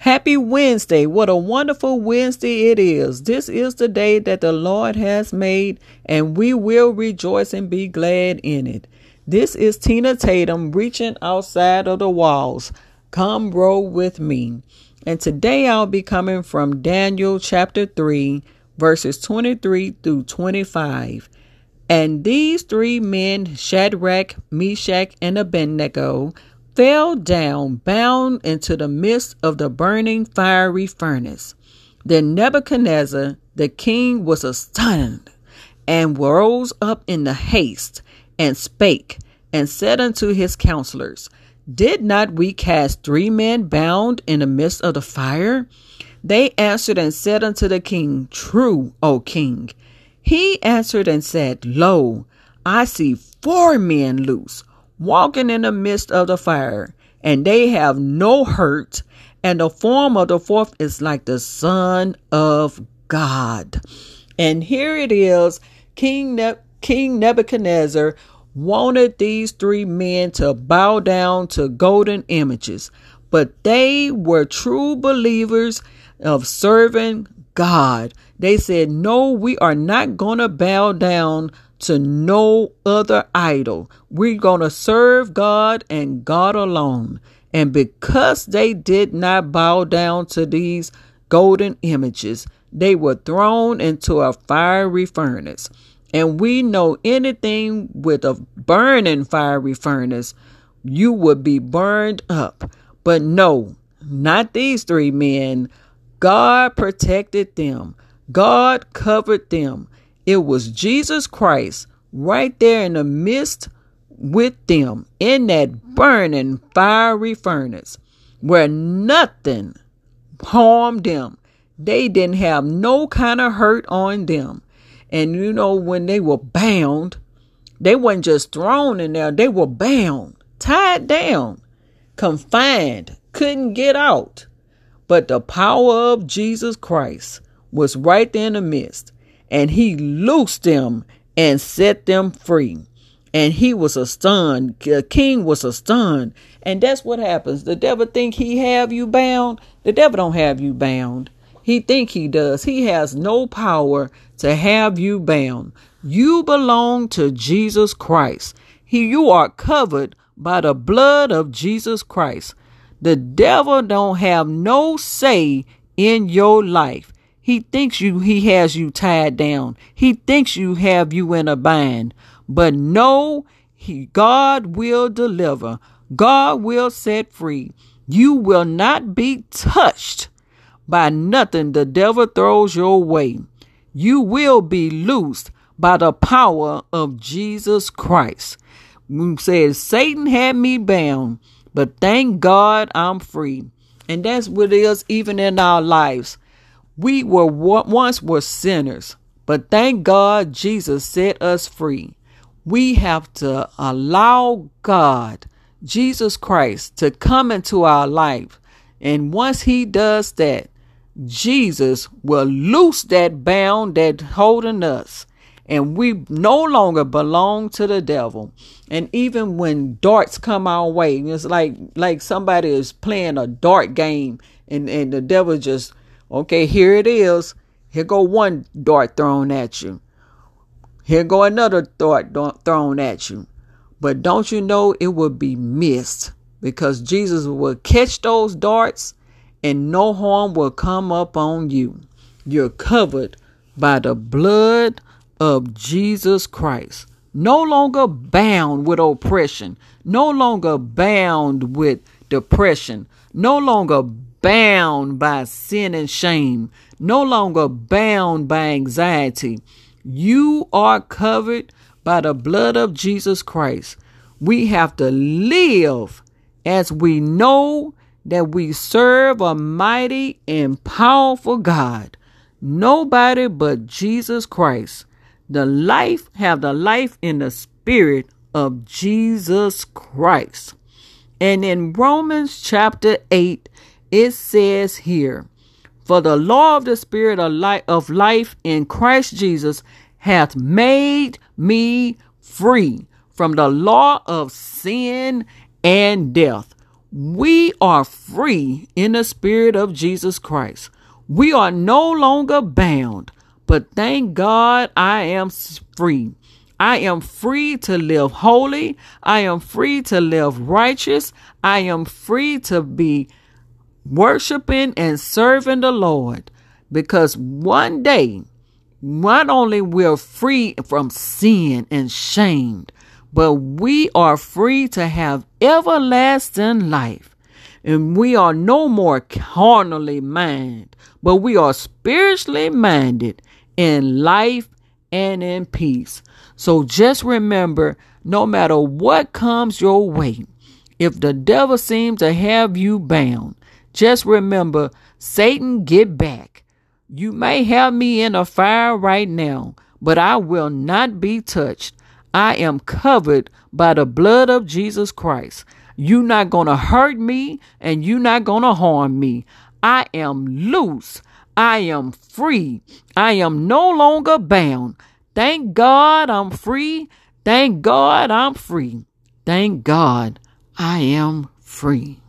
Happy Wednesday. What a wonderful Wednesday it is. This is the day that the Lord has made, and we will rejoice and be glad in it. This is Tina Tatum reaching outside of the walls. Come roll with me. And today I'll be coming from Daniel chapter 3, verses 23 through 25. And these three men, Shadrach, Meshach, and Abednego, fell down bound into the midst of the burning fiery furnace. Then Nebuchadnezzar the king was astonished and rose up in the haste and spake and said unto his counselors, Did not we cast three men bound in the midst of the fire? They answered and said unto the king, True, O king. He answered and said, Lo, I see four men loose walking in the midst of the fire, and they have no hurt, and the form of the fourth is like the Son of God. And here it is King, ne- King Nebuchadnezzar wanted these three men to bow down to golden images, but they were true believers of serving God. They said, No, we are not going to bow down to no other idol. We're going to serve God and God alone. And because they did not bow down to these golden images, they were thrown into a fiery furnace. And we know anything with a burning fiery furnace, you would be burned up. But no, not these three men. God protected them. God covered them. It was Jesus Christ right there in the midst with them in that burning fiery furnace where nothing harmed them. They didn't have no kind of hurt on them. And you know, when they were bound, they weren't just thrown in there, they were bound, tied down, confined, couldn't get out. But the power of Jesus Christ was right there in the midst and he loosed them and set them free. And he was a stun. The king was a stun. And that's what happens. The devil think he have you bound. The devil don't have you bound. He think he does. He has no power to have you bound. You belong to Jesus Christ. He, you are covered by the blood of Jesus Christ. The devil don't have no say in your life. He thinks you he has you tied down. He thinks you have you in a bind. But no, he God will deliver. God will set free. You will not be touched by nothing the devil throws your way. You will be loosed by the power of Jesus Christ. Said Satan had me bound, but thank God I'm free. And that's what it is even in our lives. We were once were sinners, but thank God Jesus set us free. We have to allow God, Jesus Christ, to come into our life. And once he does that, Jesus will loose that bound that holding us and we no longer belong to the devil. And even when darts come our way, it's like like somebody is playing a dart game and, and the devil just Okay, here it is. Here go one dart thrown at you. Here go another dart thrown at you. But don't you know it will be missed because Jesus will catch those darts and no harm will come up on you. You're covered by the blood of Jesus Christ. No longer bound with oppression, no longer bound with depression, no longer bound by sin and shame, no longer bound by anxiety. You are covered by the blood of Jesus Christ. We have to live as we know that we serve a mighty and powerful God. Nobody but Jesus Christ. The life have the life in the spirit of Jesus Christ. And in Romans chapter 8 it says here, For the law of the Spirit of life, of life in Christ Jesus hath made me free from the law of sin and death. We are free in the Spirit of Jesus Christ. We are no longer bound, but thank God I am free. I am free to live holy. I am free to live righteous. I am free to be worshiping and serving the Lord because one day, not only we're free from sin and shame, but we are free to have everlasting life. And we are no more carnally minded, but we are spiritually minded in life and in peace. So just remember no matter what comes your way, if the devil seems to have you bound, just remember Satan, get back. You may have me in a fire right now, but I will not be touched. I am covered by the blood of Jesus Christ. You're not going to hurt me and you're not going to harm me. I am loose. I am free. I am no longer bound. Thank God I'm free. Thank God I'm free. Thank God I am free.